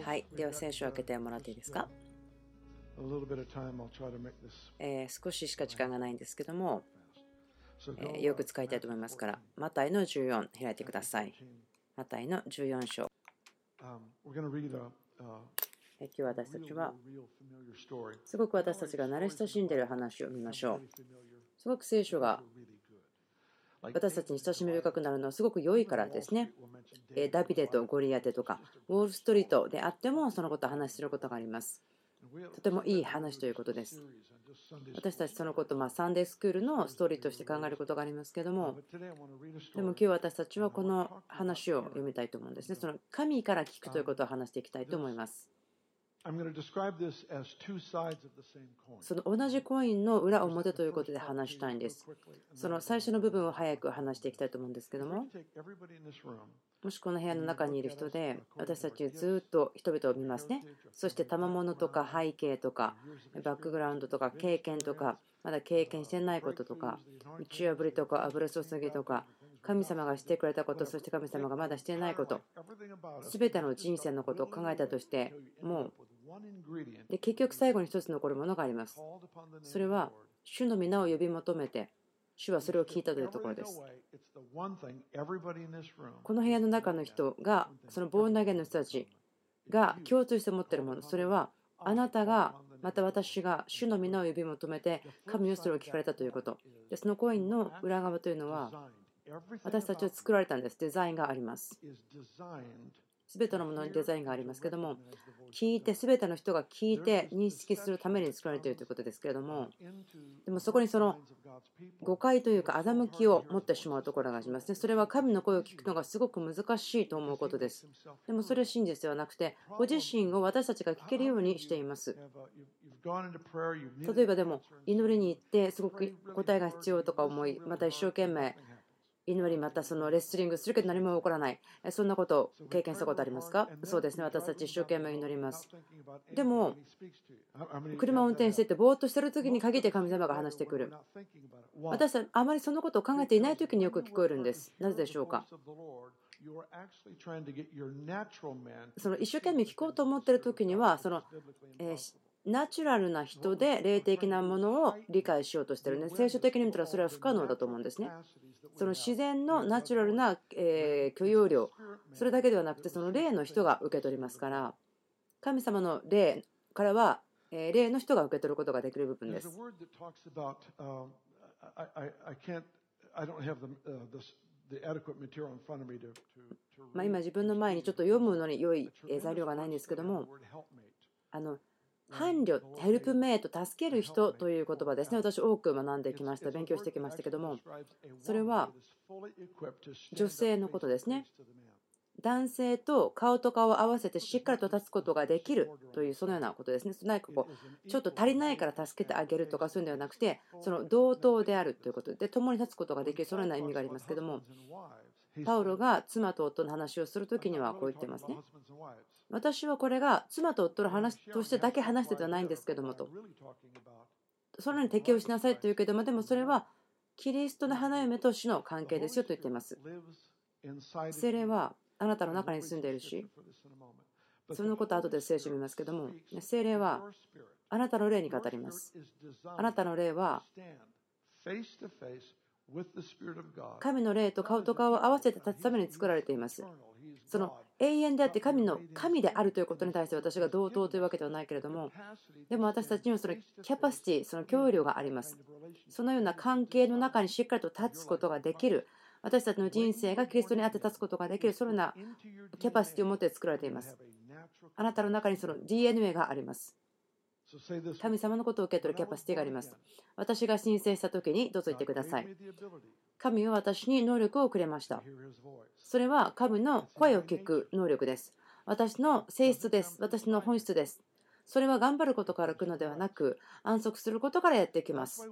はい、では聖書を開けてもらっていいですか、えー、少ししか時間がないんですけども、えー、よく使いたいと思いますから、マタイの14開いてください。マタイの14章。今日私たちはすごく私たちが慣れ親しんでいる話を見ましょう。すごく聖書が私たちに親しみ深くなるのはすごく良いからですね。ダビデとゴリアテとか、ウォール・ストリートであってもそのことを話することがあります。とてもいい話ということです。私たちそのことまサンデースクールのストーリーとして考えることがありますけども、でも今日私たちはこの話を読みたいと思うんですね。その神から聞くということを話していきたいと思います。その同じコインの裏表ということで話したいんです。その最初の部分を早く話していきたいと思うんですけども、もしこの部屋の中にいる人で、私たちずっと人々を見ますね。そして賜物とか背景とか、バックグラウンドとか経験とか、まだ経験してないこととか、打ち破りとか油注ぎとか、神様がしてくれたこと、そして神様がまだしていないこと、すべての人生のことを考えたとして、もうで結局最後に一つ残るものがあります。それは主の皆を呼び求めて主はそれを聞いたというところです。この部屋の中の人がそのボーン投げの人たちが共通して持っているものそれはあなたがまた私が主の皆を呼び求めて神よそれを聞かれたということでそのコインの裏側というのは私たちは作られたんですデザインがあります全てのものにデザインがありますけども聞いて全ての人が聞いて認識するために作られているということですけれどもでもそこにその誤解というか欺きを持ってしまうところがありますね。それは神の声を聞くのがすごく難しいと思うことです。でもそれは真実ではなくてご自身を私たちが聞けるようにしています。例えばでも祈りに行ってすごく答えが必要とか思いまた一生懸命祈りまたそのレスリングするけど何も起こらないそんなことを経験したことありますかそうですね私たち一生懸命祈りますでも車を運転しててぼーっとしてる時に限って神様が話してくる私はあまりそのことを考えていない時によく聞こえるんですなぜでしょうかその一生懸命聞こうと思ってる時にはその、えーナチュラルな人で霊的なものを理解しようとしてるね。聖書的に見たらそれは不可能だと思うんですね。その自然のナチュラルな、え許容量それだけではなくてその霊の人が受け取りますから。神様の霊からは、え霊の人が受け取ることができる部分です。まあ、今自分の前にちょっと読むのに良い材料がないんですけどもあの伴侶、ヘルプメイト、助ける人という言葉ですね。私多く学んできました。勉強してきましたけども、それは女性のことですね。男性と顔と顔を合わせてしっかりと立つことができるというそのようなことですね。何かこうちょっと足りないから助けてあげるとかそういうのではなくて、その同等であるということで、共に立つことができる、そのような意味がありますけども、パウロが妻と夫の話をするときにはこう言ってますね。私はこれが妻と夫の話としてだけ話してではないんですけどもと。そのように適応しなさいというけども、でもそれはキリストの花嫁と主の関係ですよと言っています。精霊はあなたの中に住んでいるし、そのことは後で聖書を見ますけども、精霊はあなたの霊に語ります。あなたの霊は神の霊と顔と顔を合わせて立つために作られています。その永遠であって神の神であるということに対して私が同等というわけではないけれども、でも私たちにはそのキャパシティ、その供量があります。そのような関係の中にしっかりと立つことができる。私たちの人生がキリストにあって立つことができる、そのようなキャパシティを持って作られています。あなたの中にその DNA があります。神様のことを受け取るキャパシティがあります。私が申請した時にどうぞ言ってください。神は私に能力をくれました。それは神の声を聞く能力です。私の性質です。私の本質です。それは頑張ることから来るのではなく安息することからやってきます。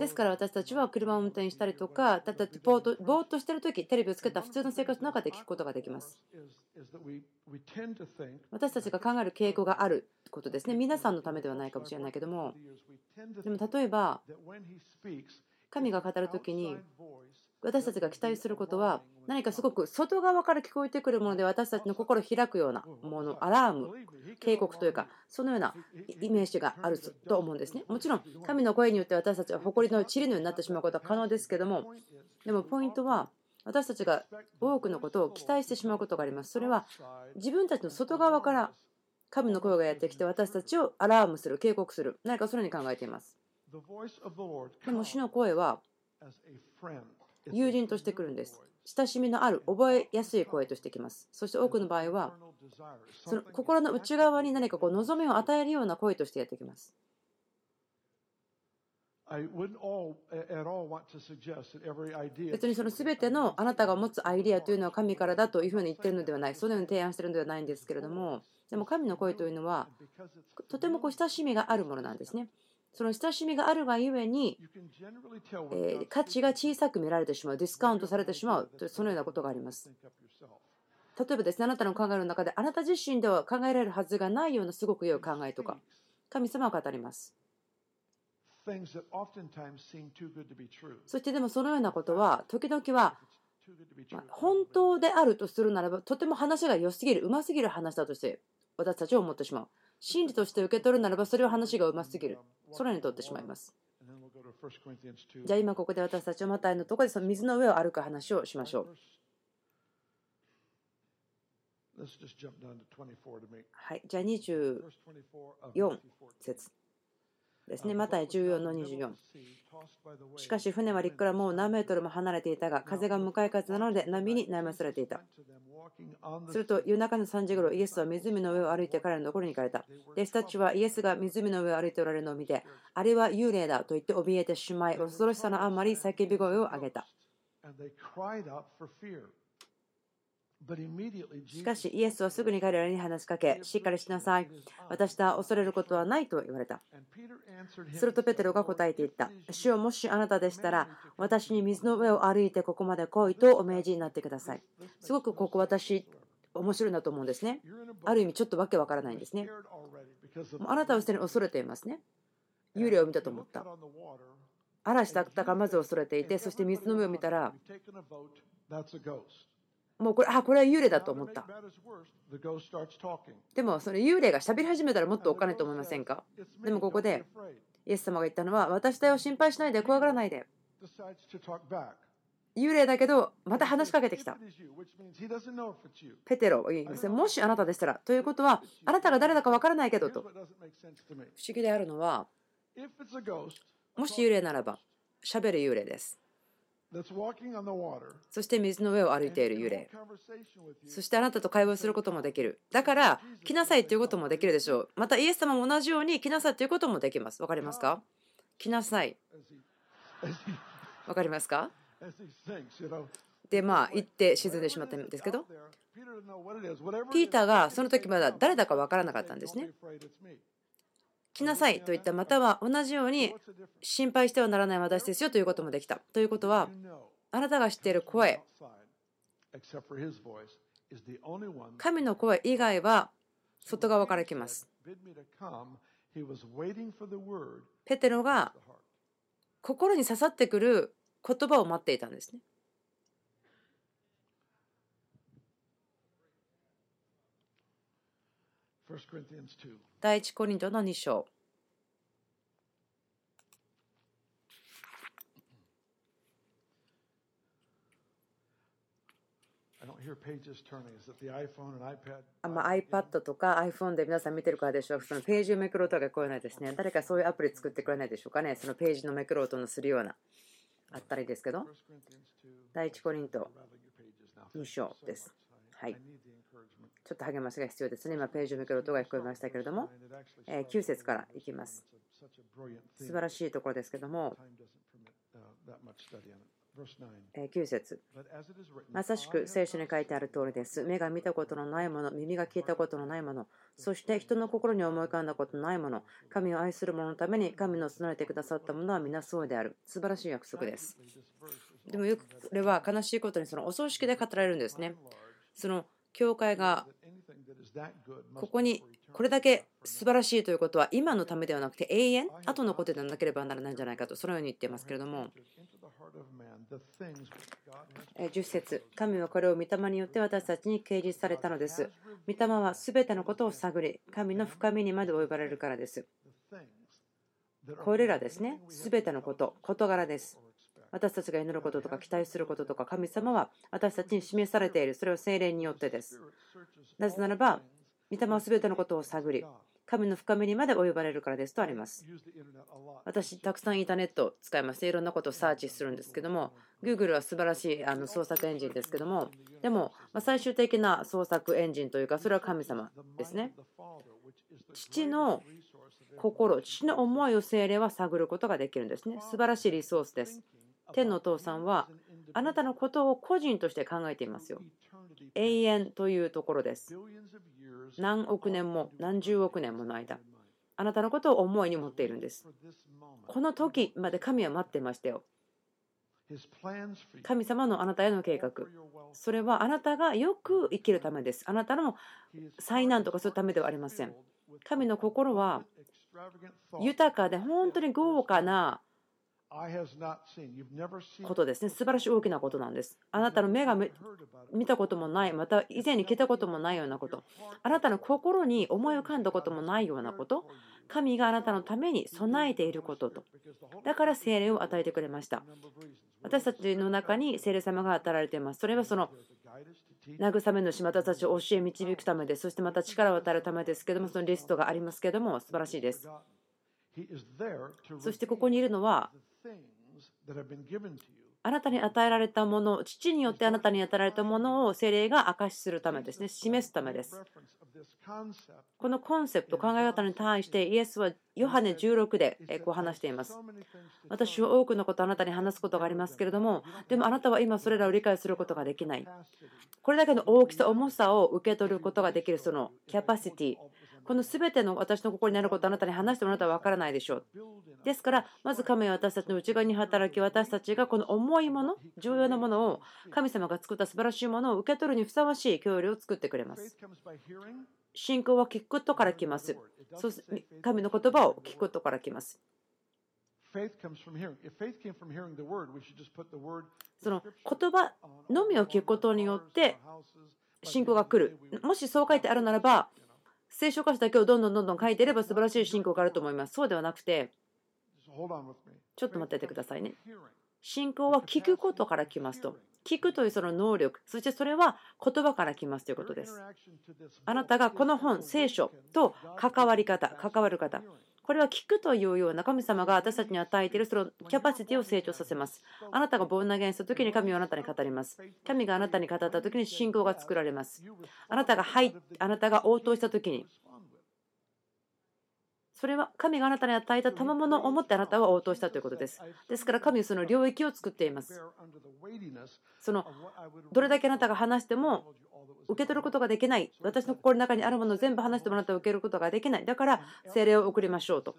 ですから私たちは車を運転したりとか、だってぼーっとしてるとき、テレビをつけた普通の生活の中で聞くことができます。私たちが考える傾向があることですね。皆さんのためではないかもしれないけども、でも例えば、神が語るときに、私たちが期待することは何かすごく外側から聞こえてくるもので私たちの心を開くようなものアラーム警告というかそのようなイメージがあると思うんですね。もちろん神の声によって私たちは誇りの塵のようになってしまうことは可能ですけどもでもポイントは私たちが多くのことを期待してしまうことがあります。それは自分たちの外側から神の声がやってきて私たちをアラームする警告する何かそのように考えています。でも主の声は友人としてくるんです。親しみのある、覚えやすい声としてきます。そして多くの場合は、その心の内側に何かこう望みを与えるような声としてやってきます。別にその全てのあなたが持つアイデアというのは神からだというふうに言ってるのではない、そのように提案しているのではないんですけれども、でも神の声というのは、とてもこう親しみがあるものなんですね。その親しみがあるがゆえに、え価値が小さく見られてしまう、ディスカウントされてしまうそのようなことがあります。例えばですね、あなたの考えの中で、あなた自身では考えられるはずがないようなすごく良い考えとか、神様は語ります。そしてでもそのようなことは、時々は、ま本当であるとするならば、とても話が良すぎる、うますぎる話だとして私たちは思ってしまう。真理として受け取るならばそれは話がうますぎる。空にとってしまいます。じゃあ今ここで私たちはマタイのところでその水の上を歩く話をしましょう。はいじゃあ24節ですね。マタイ14の24。しかし船は陸からもう何メートルも離れていたが、風が向かい風なので波に悩まされていた。すると夜中の3時ごろ、イエスは湖の上を歩いて彼のところに行かれた。弟子たちはイエスが湖の上を歩いておられるのを見て、あれは幽霊だと言って怯えてしまい、恐ろしさのあまり叫び声を上げた。しかしイエスはすぐに彼らに話しかけ、しっかりしなさい。私と恐れることはないと言われた。するとペテロが答えていった。主よもしあなたでしたら、私に水の上を歩いてここまで来いとお命じになってください。すごくここ私、面白いなと思うんですね。ある意味ちょっとわけわからないんですね。あなたはすでに恐れていますね。幽霊を見たと思った。嵐だったかまず恐れていて、そして水の上を見たら、もうこれあこれは幽霊だと思った。でもその幽霊がしゃべり始めたらもっとお金と思いませんか？でもここでイエス様が言ったのは私だよ心配しないで怖がらないで。幽霊だけどまた話しかけてきた。ペテロを言いますもしあなたでしたらということはあなたが誰だかわからないけどと。不思議であるのはもし幽霊ならばしゃべる幽霊ですそして水の上を歩いている幽霊。そしてあなたと会話することもできる。だから、来なさいということもできるでしょう。またイエス様も同じように来なさいということもできます。わかりますか？来なさい。わかりますか？で、まあ、行って沈んでしまったんですけど、ピーターがその時まだ誰だか分からなかったんですね。来なさいと言ったまたは同じように心配してはならない私ですよということもできた。ということはあなたが知っている声神の声以外は外側から来ます。ペテロが心に刺さってくる言葉を待っていたんですね。第一コリントの2章。まあ、iPad とか iPhone で皆さん見てるからでしょうそのページをめくろうとか聞こえないですね。誰かそういうアプリ作ってくれないでしょうかね。そのページのめくろうとのするような。あったらいいですけど。第一コリント2章です。はい。ちょっと励ましが必要ですね。今、ページをめくる音が聞こえましたけれども、9節からいきます。素晴らしいところですけども、9節まさしく聖書に書いてある通りです。目が見たことのないもの、耳が聞いたことのないもの、そして人の心に思い浮かんだことのないもの、神を愛する者のために神の備えてくださったものは皆そうである。素晴らしい約束です。でもよくこれは悲しいことにそのお葬式で語られるんですね。その教会がここにこれだけ素晴らしいということは今のためではなくて永遠後のことでなければならないんじゃないかとそのように言っていますけれども。10節神はこれを御霊によって私たちに掲示されたのです。御霊は全てのことを探り神の深みにまで及ばれるからです。これらですね。全てのこと事柄です私たちが祈ることとか期待することとか神様は私たちに示されている。それは精霊によってです。なぜならば御霊は全てのことを探り神の深みにまで及ばれるからですとあります。私、たくさんインターネットを使いまして、いろんなことをサーチするんですけども、Google は素晴らしいあの創作エンジンですけども、でも、ま最終的な創作エンジンというか、それは神様ですね。父の心、父の思いを精霊は探ることができるんですね。素晴らしいリソースです。天のお父さんは、あなたのことを個人として考えていますよ。永遠というところです。何億年も何十億年もの間あなたのことを思いに持っているんです。この時まで神は待ってましたよ。神様のあなたへの計画。それはあなたがよく生きるためです。あなたの災難とかするためではありません。神の心は豊かで本当に豪華なことですね。素晴らしい大きなことなんです。あなたの目が見たこともない、また以前に聞いたこともないようなこと、あなたの心に思い浮かんだこともないようなこと、神があなたのために備えていることと。だから精霊を与えてくれました。私たちの中に精霊様が与えられています。それはその慰めのしまたたちを教え導くためです。そしてまた力を与えるためですけども、そのリストがありますけども、素晴らしいです。そしてここにいるのは、あなたに与えられたもの、父によってあなたに与えられたものを精霊が証しするためですね、示すためです。このコンセプト、考え方に対してイエスはヨハネ16でこう話しています。私は多くのことあなたに話すことがありますけれども、でもあなたは今それらを理解することができない。これだけの大きさ、重さを受け取ることができるそのキャパシティ、この全ての私の心になることあなたに話してもあなたは分からないでしょう。ですから、まず神は私たちの内側に働き、私たちがこの重いもの、重要なものを、神様が作った素晴らしいものを受け取るにふさわしい教理を作ってくれます。信仰は聞くことから来ます。そ神の言葉を聞くことから来ます。その言葉のみを聞くことによって信仰が来る。もしそう書いてあるならば、聖書箇所だけをどんどんどんどん書いていれば素晴らしい信仰があると思います。そうではなくて、ちょっと待っててくださいね。信仰は聞くことから来ますと。聞くというその能力、そしてそれは言葉から来ますということです。あなたがこの本、聖書と関わり方、関わる方、これは聞くというような神様が私たちに与えているそのキャパシティを成長させます。あなたがボーン投げした時に神はあなたに語ります。神があなたに語った時に信仰が作られます。あなたが入あなたが応答した時にそれは神があなたに与えた賜物を持ってあなたは応答したということです。ですから神はその領域を作っています。そのどれだけあなたが話しても受け取ることができない。私の心の中にあるものを全部話してもらったら受けることができない。だから精霊を送りましょうと。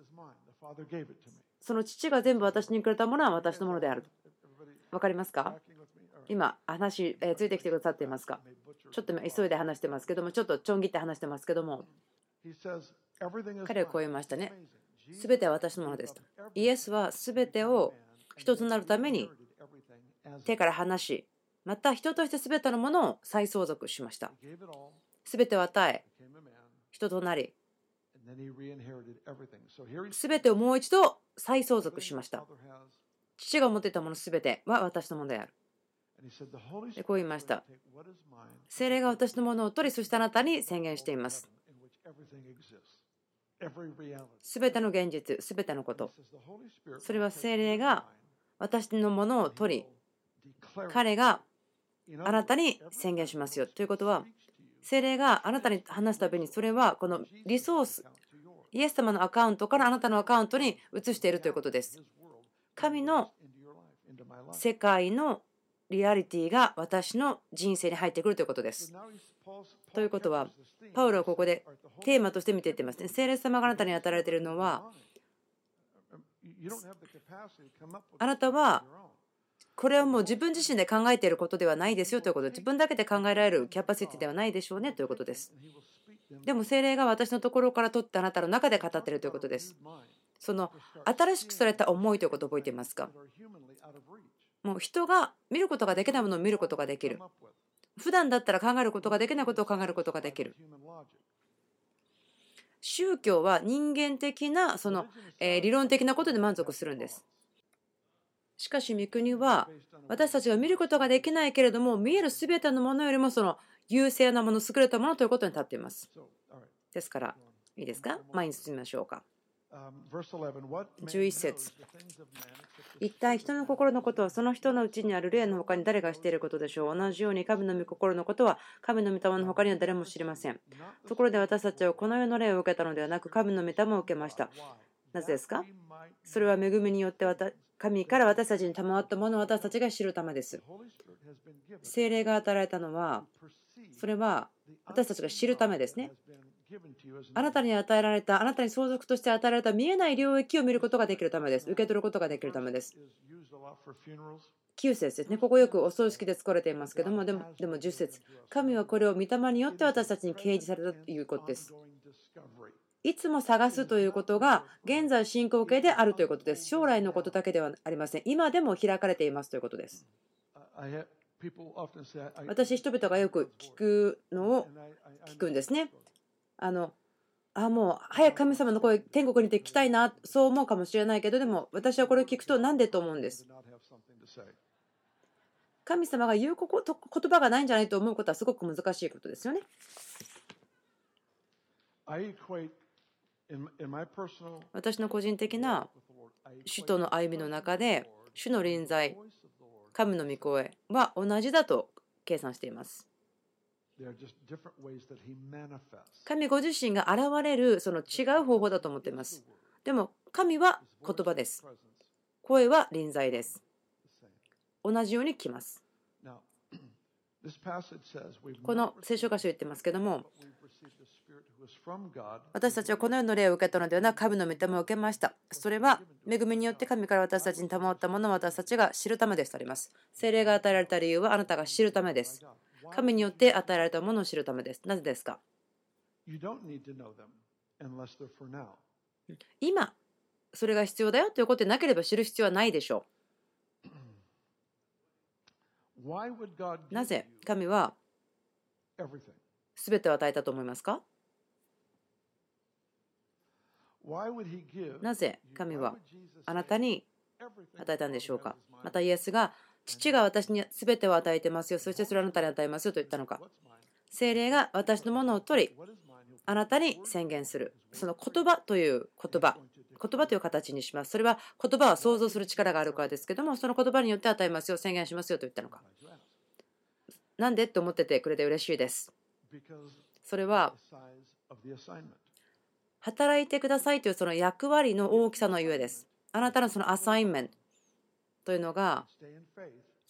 その父が全部私にくれたものは私のものである。分かりますか？今話、えついてきてくださっていますか？ちょっと急いで話してますけども、ちょっとちょん切って話してますけども、彼はこう言いましたね。すべては私のものですと。イエスはすべてを一つになるために手から離し、また人として全てのものを再相続しました。全てを与え、人となり、全てをもう一度再相続しました。父が持っていたもの全ては私のものである。こう言いました。精霊が私のものを取り、そしてあなたに宣言しています。すべての現実、すべてのこと。それは精霊が私のものを取り、彼があなたに宣言しますよ。ということは、精霊があなたに話すたびに、それはこのリソース、イエス様のアカウントからあなたのアカウントに移しているということです。神の世界のリアリティが私の人生に入ってくるということです。ということは、パウロはここでテーマとして見ていってますね。聖霊様があなたに与えられているのは、あなたはこれはもう自分自身で考えていることではないですよということ自分だけで考えられるキャパシティではないでしょうねということです。でも精霊が私のところから取ってあなたの中で語っているということです。その新しくされた思いということを覚えていますか？もう人が見ることができないものを見ることができる。普段だったら考えることができないことを考えることができる。宗教は人間的なその、え理論的なことで満足するんです。しかし御国は私たちが見ることができないけれども見える全てのものよりもその優勢なもの優れたものということに立っています。ですからいいですか？前に進みましょうか。11節一体人の心のことはその人のうちにある霊の他に誰がしていることでしょう?同じように神の御心のことは神の御霊の他には誰も知りません。ところで私たちはこの世の霊を受けたのではなく神の御霊を受けました。なぜですか？それは恵みによって神から私たちに賜ったものを私たちが知るためです。精霊が与えられたのはそれは私たちが知るためですねあなたに与えられた、あなたに相続として与えられた見えない領域を見ることができるためです。受け取ることができるためです。9節ですね。ここよくお葬式で使われていますけども、でもでも10節神はこれを御霊によって私たちに掲示されたということです。いつも探すということが現在進行形であるということです。将来のことだけではありません。今でも開かれていますということです。私、人々がよく聞くのを聞くんですね。あのあもう早く神様の声天国に行きたいなそう思うかもしれないけどでも私はこれを聞くとなんでと思うんです。神様が言うこと言葉がないんじゃないと思うことはすごく難しいことですよね。私の個人的な主との歩みの中で主の臨在神の御声は同じだと計算しています神ご自身が現れるその違う方法だと思っています。でも神は言葉です。声は臨在です。同じように来ます。この聖書箇所言ってますけども私たちはこの世の霊を受けたのではなく神の御霊を受けました。それは恵みによって神から私たちに賜ったものを私たちが知るためですとあります。聖霊が与えられた理由はあなたが知るためです神によって与えられたものを知るためです。なぜですか？今、それが必要だよということでなければ知る必要はないでしょう。なぜ神は全てを与えたと思いますか？なぜ神はあなたに与えたんでしょうか？またイエスが父が私に全てを与えてますよ。そしてそれをあなたに与えますよと言ったのか。精霊が私のものを取り、あなたに宣言する。その言葉という言葉。言葉という形にします。それは言葉は想像する力があるからですけども、その言葉によって与えますよ、宣言しますよと言ったのか。なんでって思っててくれて嬉しいです。それは、働いてくださいというその役割の大きさのゆえです。あなたのそのアサインメント。というのが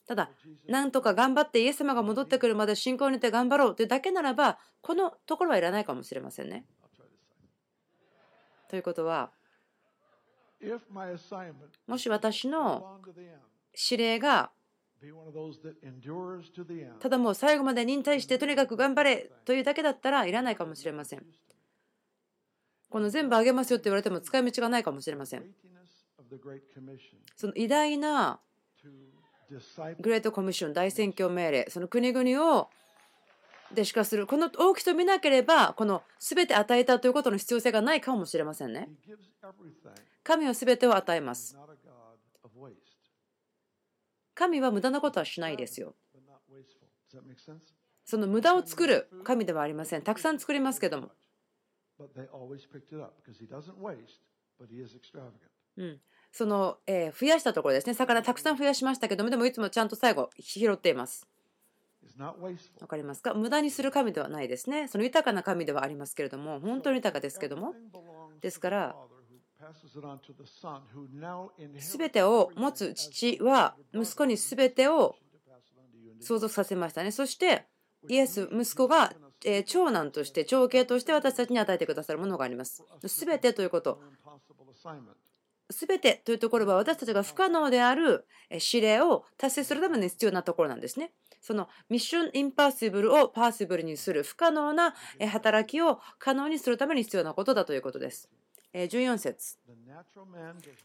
ただなんとか頑張ってイエス様が戻ってくるまで信仰によって頑張ろうというだけならばこのところはいらないかもしれませんね。ということはもし私の指令がただもう最後まで忍耐してとにかく頑張れというだけだったらいらないかもしれません。この全部あげますよって言われても使い道がないかもしれません。その偉大なグレートコミッション大宣教命令その国々を弟子化するこの大きさを見なければこの全て与えたということの必要性がないかもしれませんね。神は全てを与えます。神は無駄なことはしないですよ。その無駄を作る神ではありません。たくさん作りますけども。うん、その、え増やしたところですね。魚たくさん増やしましたけどもでもいつもちゃんと最後拾っています。わかりますか？無駄にする神ではないですね。その豊かな神ではありますけれども本当に豊かですけども。ですから全てを持つ父は息子に全てを相続させましたね。そしてイエス息子が長男として長兄として私たちに与えてくださるものがあります。全てということ全てというところは私たちが不可能である指令を達成するために必要なところなんですね。そのミッションインパーシブルをパーシブルにする不可能な働きを可能にするために必要なことだということです。14節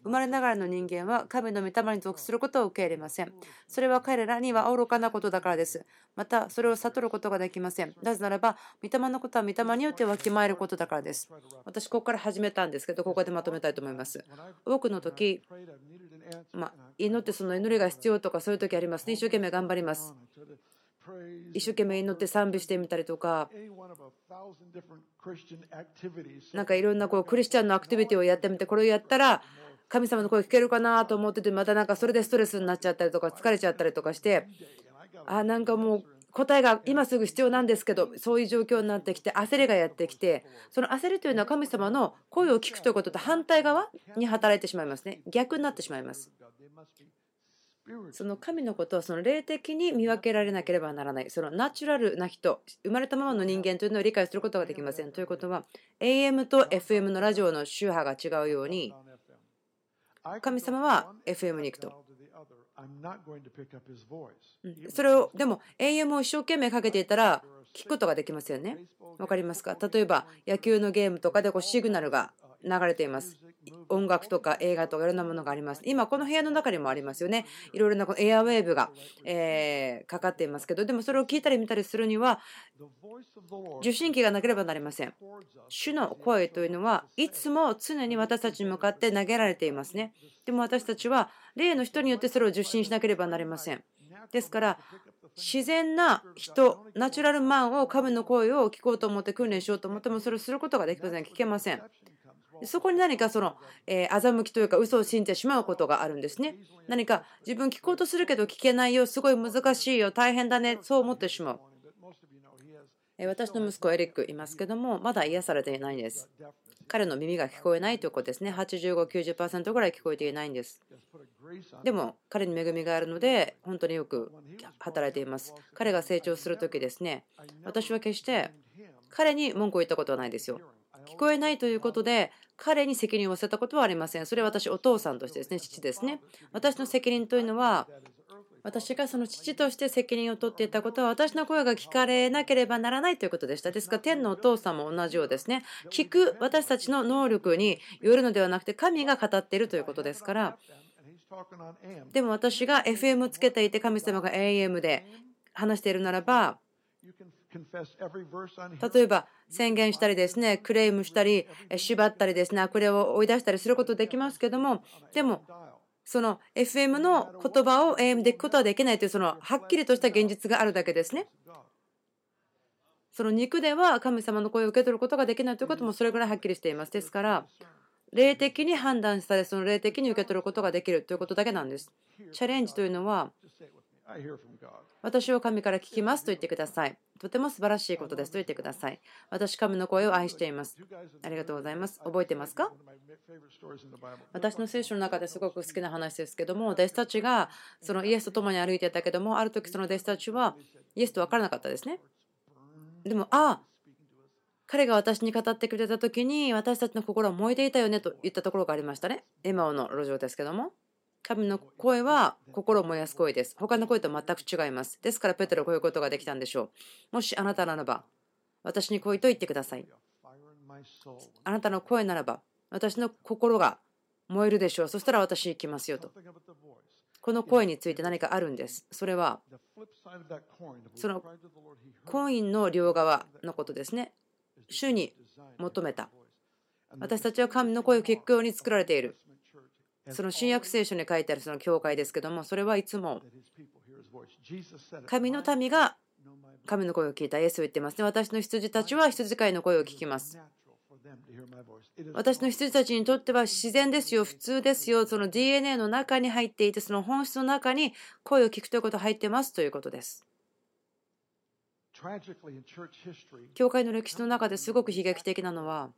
生まれながらの人間は神の御霊に属することを受け入れません。それは彼らには愚かなことだからです。また、それを悟ることができません。なぜならば、御霊のことは御霊によってわきまえることだからです。私、ここから始めたんですけど、ここでまとめたいと思います。多くの時、まあ、祈ってその祈りが必要とかそういう時ありますね。一生懸命頑張ります。一生懸命祈って賛美してみたりとか、なんかいろんなこうクリスチャンのアクティビティをやってみて、これをやったら、神様の声聞けるかなと思ってて、またなんかそれでストレスになっちゃったりとか、疲れちゃったりとかして、あ、なんかもう答えが今すぐ必要なんですけど、そういう状況になってきて、焦りがやってきて、その焦りというのは神様の声を聞くということと反対側に働いてしまいますね。逆になってしまいます。その神のことはその霊的に見分けられなければならない。そのナチュラルな人、生まれたままの人間というのを理解することができません。ということは、AM と FM のラジオの周波が違うように、神様は FM に行くと。それをでも AM を一生懸命かけていたら聞くことができますよね。分かりますか？例えば野球のゲームとかでこうシグナルが流れています。音楽とか映画とかいろんなものがあります。今この部屋の中にもありますよね。いろいろなエアウェーブが、えかかっていますけど、でもそれを聞いたり見たりするには受信機がなければなりません。主の声というのはいつも常に私たちに向かって投げられていますね。でも私たちは例の人によってそれを受信しなければなりません。ですから自然な人ナチュラルマンを神の声を聞こうと思って訓練しようと思ってもそれをすることができません聞けませんそこに何かその、えー、欺きというか嘘を信じてしまうことがあるんですね。何か自分聞こうとするけど聞けないよすごい難しいよ大変だねそう思ってしまう。私の息子エリックいますけどもまだ癒されていないんです。彼の耳が聞こえないということですね。85、90%ぐらい聞こえていないんです。でも彼に恵みがあるので本当によく働いています。彼が成長する時ですね。私は決して彼に文句を言ったことはないですよ。聞こえないということで彼に責任を負わせたことはありませんそれは私お父さんとしてですね父ですね私の責任というのは私がその父として責任を取っていたことは私の声が聞かれなければならないということでした。ですから天のお父さんも同じようですね。聞く私たちの能力によるのではなくて神が語っているということですから。でも私が FM をつけていて神様が AM で話しているならば例えば宣言したりですねクレームしたり縛ったりですね悪霊を追い出したりすることできますけどもでもその FM の言葉を AM で聞くことはできないというそのはっきりとした現実があるだけですね。その肉では神様の声を受け取ることができないということもそれぐらいはっきりしています。ですから、霊的に判断され、その霊的に受け取ることができるということだけなんです。チャレンジというのは、私を神から聞きますと言ってください。とても素晴らしいことですと言ってください。私、神の声を愛しています。ありがとうございます。覚えてますか？私の聖書の中ですごく好きな話ですけども、弟子たちがそのイエスと共に歩いてたけども、ある時その弟子たちはイエスと分からなかったですね。でも、ああ、彼が私に語ってくれた時に私たちの心は燃えていたよねと言ったところがありましたね。エマオの路上ですけども。神の声は心を燃やす声です。他の声と全く違います。ですからペテロはこういうことができたんでしょう。もしあなたならば、私に来いと言ってください。あなたの声ならば、私の心が燃えるでしょう。そしたら私行きますよと。この声について何かあるんです。それは、そのコインの両側のことですね。主に求めた。私たちは神の声を聞くように作られている。その新約聖書に書いてあるその教会ですけども、それはいつも神の民が神の声を聞いたイエスを言ってますね。私の羊たちは羊飼いの声を聞きます。私の羊たちにとっては自然ですよ、普通ですよ、その DNA の中に入っていて、その本質の中に声を聞くということが入ってますということです。教会の歴史の中ですごく悲劇的なのは、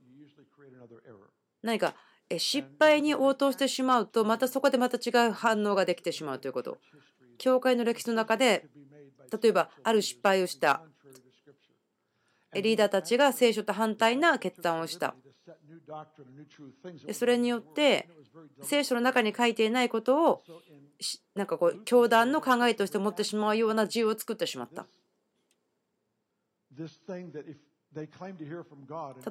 何か失敗に応答してしまうとまたそこでまた違う反応ができてしまうということ。教会の歴史の中で例えばある失敗をした。リーダーたちが聖書と反対な決断をした。それによって聖書の中に書いていないことをなんかこう教団の考えとして持ってしまうような自由を作ってしまった。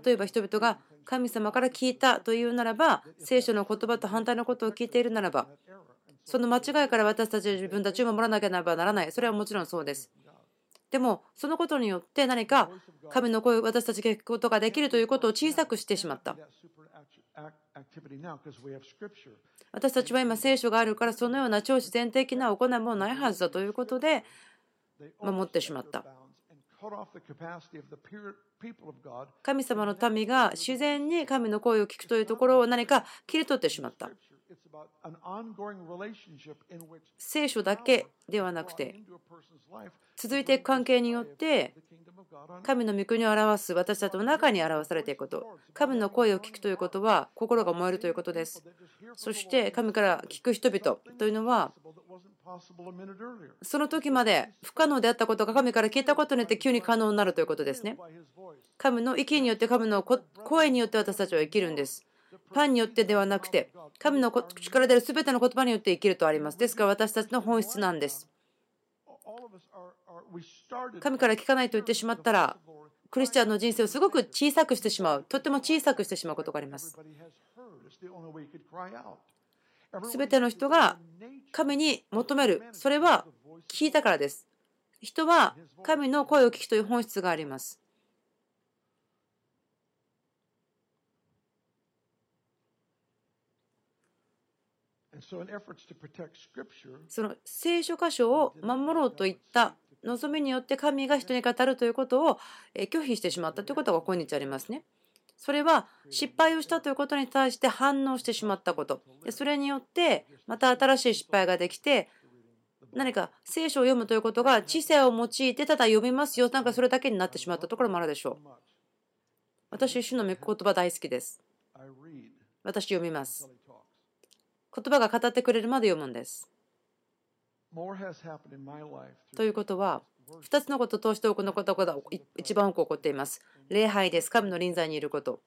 例えば人々が神様から聞いたというならば聖書の言葉と反対のことを聞いているならばその間違いから私たちは自分たちを守らなければならない。それはもちろんそうです。でもそのことによって何か神の声を私たちが聞くことができるということを小さくしてしまった。私たちは今聖書があるからそのような超自然的な行いもないはずだということで守ってしまった。神様の民が自然に神の声を聞くというところを何か切り取ってしまった。聖書だけではなくて続いていく関係によって神の御国を表す私たちの中に表されていくこと。神の声を聞くということは心が燃えるということです。そして神から聞く人々というのはその時まで不可能であったことが神から聞いたことによって急に可能になるということですね。神の息によって神の声によって私たちは生きるんです。パンによってではなくて神の口から出る全ての言葉によって生きるとあります。ですから私たちの本質なんです。神から聞かないと言ってしまったらクリスチャンの人生をすごく小さくしてしまうとても小さくしてしまうことがあります。全ての人が神に求める。それは聞いたからです。人は神の声を聞くという本質があります。その聖書箇所を守ろうといった望みによって神が人に語るということを拒否してしまったということが今日ありますね。それは失敗をしたということに対して反応してしまったこと。それによってまた新しい失敗ができて何か聖書を読むということが知性を用いてただ読みますよ。なんかそれだけになってしまったところもあるでしょう。私主の御言葉大好きです。私読みます。言葉が語ってくれるまで読むんです。ということは2つのことを通して多くのことが一番多く起こっています。礼拝です。神の臨在にいること。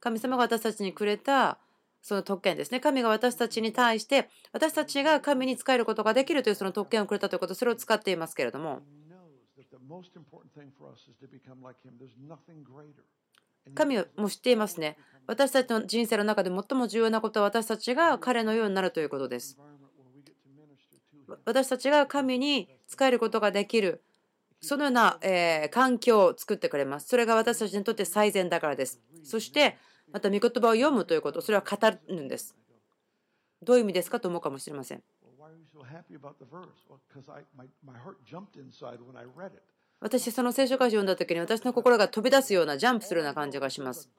神様が私たちにくれたその特権ですね。神が私たちに対して私たちが神に仕えることができるというその特権をくれたということ、それを使っていますけれども。神はもう知っていますね。私たちの人生の中で最も重要なことは私たちが彼のようになるということです。私たちが神に仕えることができるそのような、え環境を作ってくれます。それが私たちにとって最善だからです。そしてまた御言葉を読むということ、それは語るんです。どういう意味ですかと思うかもしれません。私、その聖書箇所を読んだ時に私の心が飛び出すようなジャンプするような感じがします。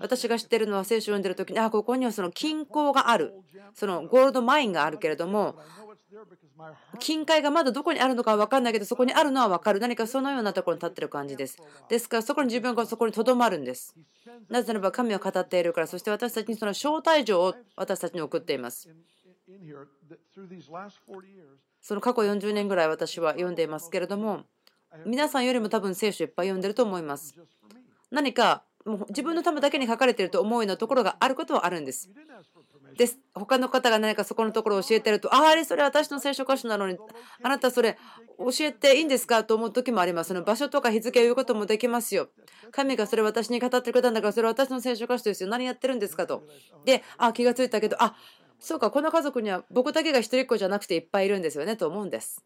私が知ってるのは聖書を読んでる時に、あ、ここにはその金鉱がある。そのゴールドマインがあるけれども、金塊がまだどこにあるのかは分かんないけど、そこにあるのは分かる。何かそのようなところに立ってる感じです。ですから、そこに自分がそこにとどまるんです。なぜならば神を語っているから、そして私たちにその招待状を私たちに送っています。その過去40年ぐらい私は読んでいますけれども、皆さんよりも多分聖書いっぱい読んでると思います。何かもう自分のためだけに書かれていると思うようなところがあることはあるんです。です。他の方が何かそこのところを教えてると、ああれ、それ私の聖書箇所なのに、あなたそれ教えていいんですか？と思う時もあります。その場所とか日付を言うこともできますよ。神がそれ私に語ってくれたんだから、それ私の聖書箇所ですよ。何やってるんですかと。で、あ、気がついたけど、あ、そうか、この家族には僕だけが一人っ子じゃなくていっぱいいるんですよねと思うんです。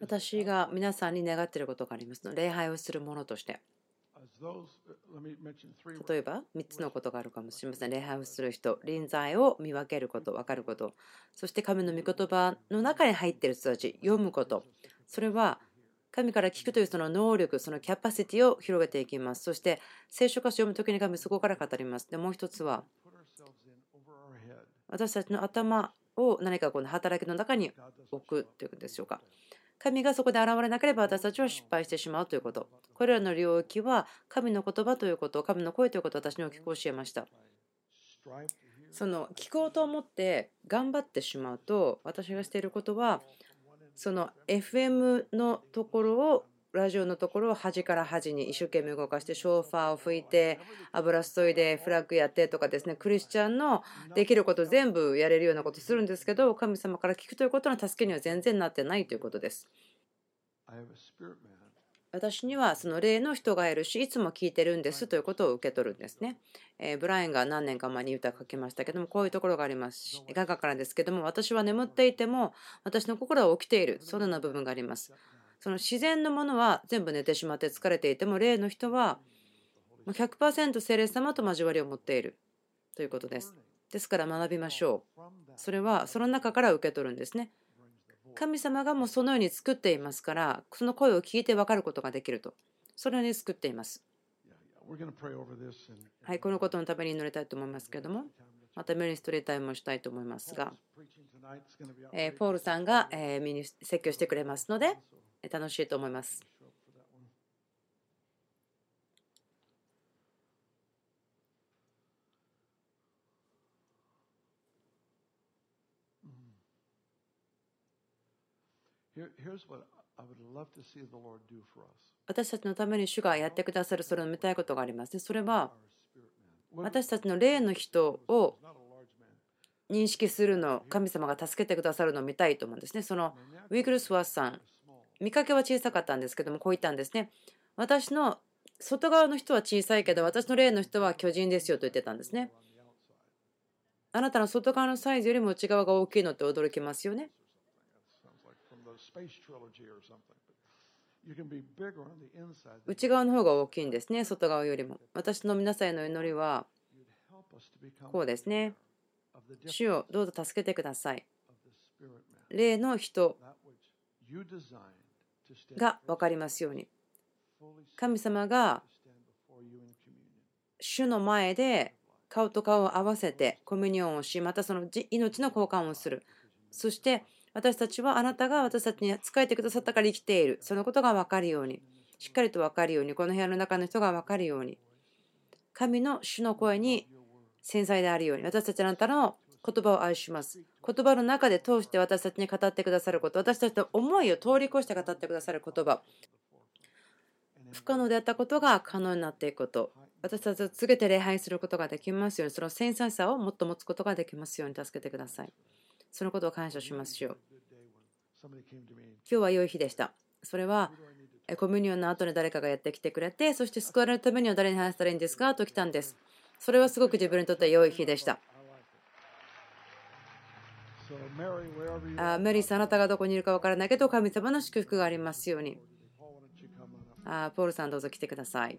私が皆さんに願っていることがありますの。礼拝をするものとして。例えば3つのことがあるかもしれません。礼拝をする人臨在を見分けること分かること。そして神の御言葉の中に入っている人たち読むこと。それは神から聞くというその能力そのキャパシティを広げていきます。そして聖書箇所を読む時に神そこから語ります。でもう一つは私たちの頭を何かこの働きの中に置くということでしょうか。神がそこで現れなければ私たちは失敗してしまうということ。これらの領域は神の言葉ということ、神の声ということを私に大きく教えました。その聞こうと思って頑張ってしまうと私がしていることはその FM のところをラジオのところを端から端に一生懸命動かしてショーファーを吹いて油注いでフラッグやってとかですねクリスチャンのできること全部やれるようなことするんですけど神様から聞くということの助けには全然なってないということです。私にはその霊の人がいるしいつも聞いてるんですということを受け取るんですね。えブライアンが何年か前に歌を書きましたけどもこういうところがありますし画家からですけども私は眠っていても私の心は起きているそのような部分があります。その自然のものは全部寝てしまって疲れていても霊の人は100%聖霊様と交わりを持っているということです。ですから学びましょう。それはその中から受け取るんですね。神様がもうそのように作っていますからその声を聞いて分かることができるとそのように作っています。はい、このことのために祈りたいと思いますけれどもまたミニストリータイムもしたいと思いますが、えポールさんが、え説教してくれますので楽しいと思います。私たちのために主がやってくださるそれを見たいことがあります。それは私たちの霊の人を認識するの神様が助けてくださるのを見たいと思うんですね。そのウィグルスワースさん見かけは小さかったんですけどもこう言ったんですね。私の外側の人は小さいけど私の霊の人は巨人ですよと言ってたんですね。あなたの外側のサイズよりも内側が大きいのって驚きますよね。内側の方が大きいんですね外側よりも。私の皆さんへの祈りはこうですね。主をどうぞ助けてください。霊の人。が分かりますように。神様が主の前で顔と顔を合わせてコミュニオンをしまたその命の交換をする。そして私たちはあなたが私たちに仕えてくださったから生きている。そのことが分かるように。しっかりと分かるように。この部屋の中の人が分かるように。神の主の声に繊細であるように。私たちあなたの言葉を愛します。言葉の中で通して私たちに語ってくださること、私たちの思いを通り越して語ってくださる言葉、不可能であったことが可能になっていくこと、私たちを告げて礼拝することができますように、その繊細さをもっと持つことができますように助けてください。そのことを感謝しますよ。今日は良い日でした。それはコミュニオンの後に誰かがやってきてくれて、そして救われるためには誰に話したらいいんですか？と来たんです。それはすごく自分にとって良い日でした。あメリーさん、あなたがどこにいるか分からないけど、神様の祝福がありますように。あポールさん、どうぞ来てください。